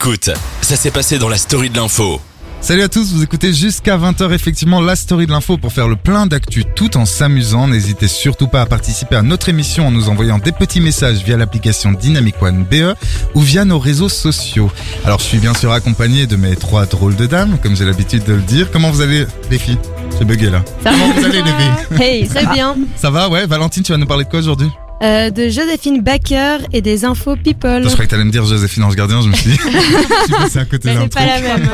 Écoute, ça s'est passé dans la story de l'info. Salut à tous, vous écoutez jusqu'à 20h effectivement la story de l'info pour faire le plein d'actu tout en s'amusant. N'hésitez surtout pas à participer à notre émission en nous envoyant des petits messages via l'application Dynamic One BE ou via nos réseaux sociaux. Alors je suis bien sûr accompagné de mes trois drôles de dames, comme j'ai l'habitude de le dire. Comment vous allez les filles? J'ai bugué là. Ça Comment vous allez les filles? Hey, très bien. Ça va ouais Valentine, tu vas nous parler de quoi aujourd'hui? Euh, de Joséphine Baker et des infos people. Je croyais que t'allais me dire Joséphine Ange Gardien, je me suis dit. je suis passé à côté d'un C'est truc. pas la même.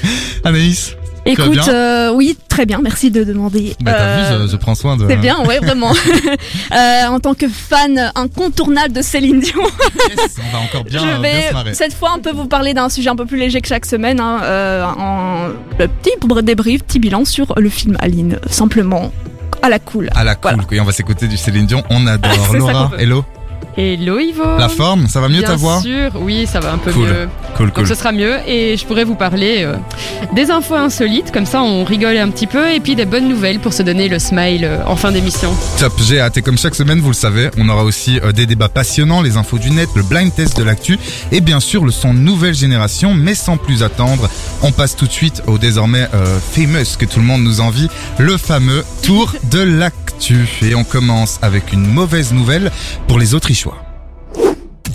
Anaïs Tu vas Écoute, euh, oui, très bien, merci de demander. Bah t'as Euh, vu, je, je prends soin de... C'est bien, ouais, vraiment. Euh, en tant que fan incontournable de Céline Dion, Yes, on va encore bien, je euh, bien vais se marrer. cette fois un peu vous parler d'un sujet un peu plus léger que chaque semaine. Hein, euh, en, le petit débrief, petit bilan sur le film Aline, simplement à la cool. À la cool, Voilà. on va s'écouter du Céline Dion, on adore. Laura, hello. Hello Ivo La forme, ça va mieux Bien ta voix sûr, oui, ça va un peu Cool. mieux. Cool, Donc cool. ce sera mieux et je pourrais vous parler euh, des infos insolites, comme ça on rigole un petit peu, et puis des bonnes nouvelles pour se donner le smile euh, en fin d'émission. Top, j'ai hâte. Et comme chaque semaine, vous le savez, on aura aussi euh, des débats passionnants, les infos du net, le blind test de l'actu et bien sûr le son nouvelle génération. Mais sans plus attendre, on passe tout de suite au désormais famous que tout le monde nous envie, le fameux tour de l'actu. Et on commence avec une mauvaise nouvelle pour les Autrichois.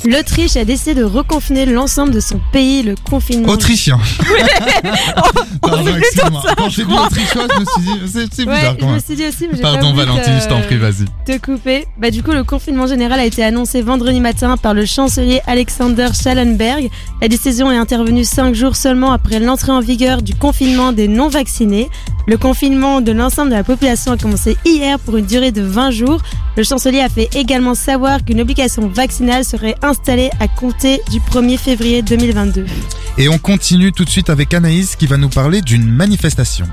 L'Autriche a décidé de reconfiner l'ensemble de son pays. Le confinement. Autrichien. Pardon, excuse-moi. ça, Quand je j'ai dit crois. Autrichois, je me suis dit, c'est c'est Ouais, bizarre je quand me même. suis dit aussi, mais Pardon pas Valentine, je t'en prie, vas-y. te couper. Bah du coup, le confinement général a été annoncé vendredi matin par le chancelier Alexander Schallenberg. La décision est intervenue cinq jours seulement après l'entrée en vigueur du confinement des non-vaccinés. Le confinement de l'ensemble de la population a commencé hier pour une durée de 20 jours. Le chancelier a fait également savoir qu'une obligation vaccinale serait installée à compter du 1er février 2022. Et on continue tout de suite avec Anaïs qui va nous parler d'une manifestation.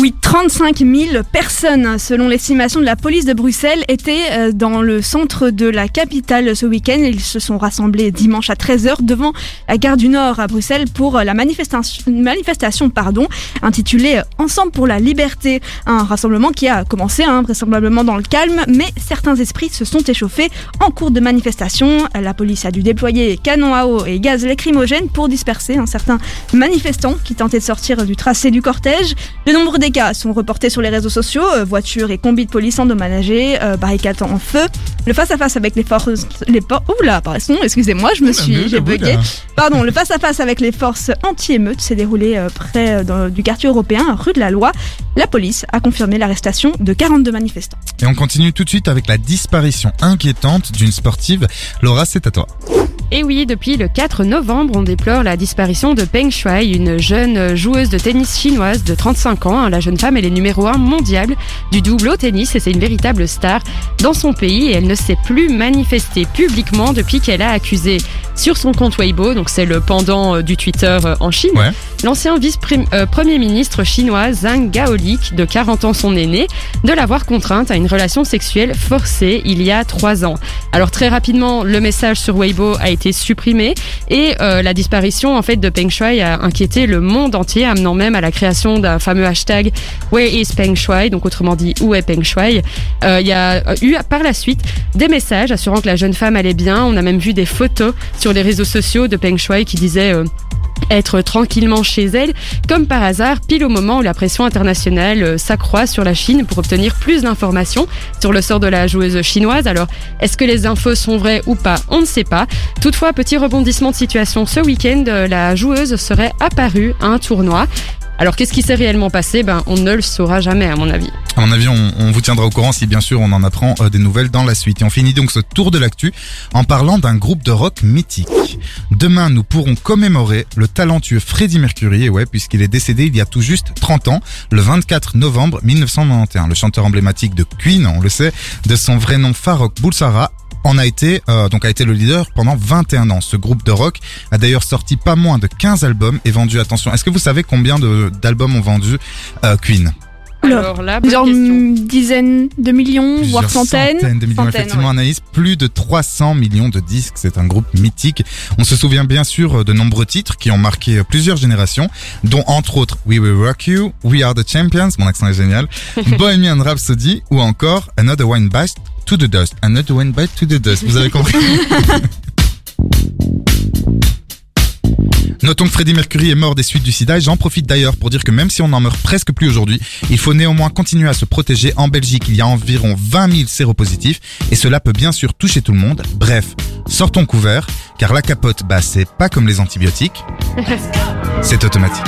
Oui, 35 000 personnes, selon l'estimation de la police de Bruxelles, étaient euh, dans le centre de la capitale ce week-end. Ils se sont rassemblés dimanche à 13h devant la gare du Nord à Bruxelles pour euh, la manifestation, pardon, intitulée euh, Ensemble pour la liberté. Un rassemblement qui a commencé hein, vraisemblablement dans le calme, mais certains esprits se sont échauffés en cours de manifestation. La police a dû déployer canons à eau et gaz lacrymogène pour disperser un certain manifestants qui tentaient de sortir du tracé du cortège. Cas sont reportés sur les réseaux sociaux, euh, voitures et combis de police endommagés, euh, barricades en feu. Le face-à-face avec les forces... Les por- Oula, pardon, excusez-moi, je me suis... J'ai bugué. Pardon, le face-à-face avec les forces anti-émeutes s'est déroulé euh, près euh, dans- du quartier européen, rue de la Loi. La police a confirmé l'arrestation de 42 manifestants. Et on continue tout de suite avec la disparition inquiétante d'une sportive. Laura, c'est à toi. Et oui, depuis le 4 novembre, on déplore la disparition de Peng Shuai, une jeune joueuse de tennis chinoise de 35 ans. La jeune femme, elle est numéro 1 mondial du double au tennis et c'est une véritable star dans son pays et elle ne s'est plus manifestée publiquement depuis qu'elle a accusé sur son compte Weibo, donc c'est le pendant euh, du Twitter euh, en Chine. L'ancien vice-premier ministre chinois Zhang Gaolik, de 40 ans son aîné, de l'avoir contrainte à une relation sexuelle forcée il y a trois ans. Alors très rapidement, le message sur Weibo a été supprimé et euh, la disparition en fait de Peng Shuai a inquiété le monde entier, amenant même à la création d'un fameux hashtag Where is Peng Shuai, donc autrement dit où est Peng Shuai? Euh, Il y a eu par la suite des messages assurant que la jeune femme allait bien. On a même vu des photos sur les réseaux sociaux de Peng Shuai qui disaient euh, être tranquillement chez elle, comme par hasard, pile au moment où la pression internationale euh, s'accroît sur la Chine pour obtenir plus d'informations sur le sort de la joueuse chinoise. Alors, est-ce que les infos sont vraies ou pas? On ne sait pas. Toutefois, petit rebondissement de situation, ce week-end, euh, la joueuse serait apparue à un tournoi. Alors, qu'est-ce qui s'est réellement passé? Ben, on ne le saura jamais, à mon avis. À mon avis, on, on vous tiendra au courant si bien sûr on en apprend euh, des nouvelles dans la suite. Et on finit donc ce tour de l'actu en parlant d'un groupe de rock mythique. Demain, nous pourrons commémorer le talentueux Freddie Mercury, ouais, puisqu'il est décédé il y a tout juste 30 ans, le 24 novembre 1991. Le chanteur emblématique de Queen, on le sait, de son vrai nom Farrokh Bulsara, en a été euh, donc a été le leader pendant 21 ans. Ce groupe de rock a d'ailleurs sorti pas moins de 15 albums et vendu attention. Est-ce que vous savez combien de d'albums ont vendu euh, Queen Alors, là, bonne Genre question. une dizaine de millions, voire Plusieurs centaines. centaines de millions, Centaines, effectivement, Anaïs. Plus de 300 millions de disques. C'est un groupe mythique. On se souvient bien sûr de nombreux titres qui ont marqué plusieurs générations, dont entre autres We Will Rock You, We Are the Champions, mon accent est génial, Bohemian Rhapsody ou encore Another One Bite to the Dust. Another One Bite to the Dust. Vous avez compris? Notons que Freddie Mercury est mort des suites du sida et j'en profite d'ailleurs pour dire que même si on n'en meurt presque plus aujourd'hui, il faut néanmoins continuer à se protéger. En Belgique, il y a environ 20 000 séropositifs et cela peut bien sûr toucher tout le monde. Bref, sortons couvert, car la capote, bah c'est pas comme les antibiotiques, c'est automatique.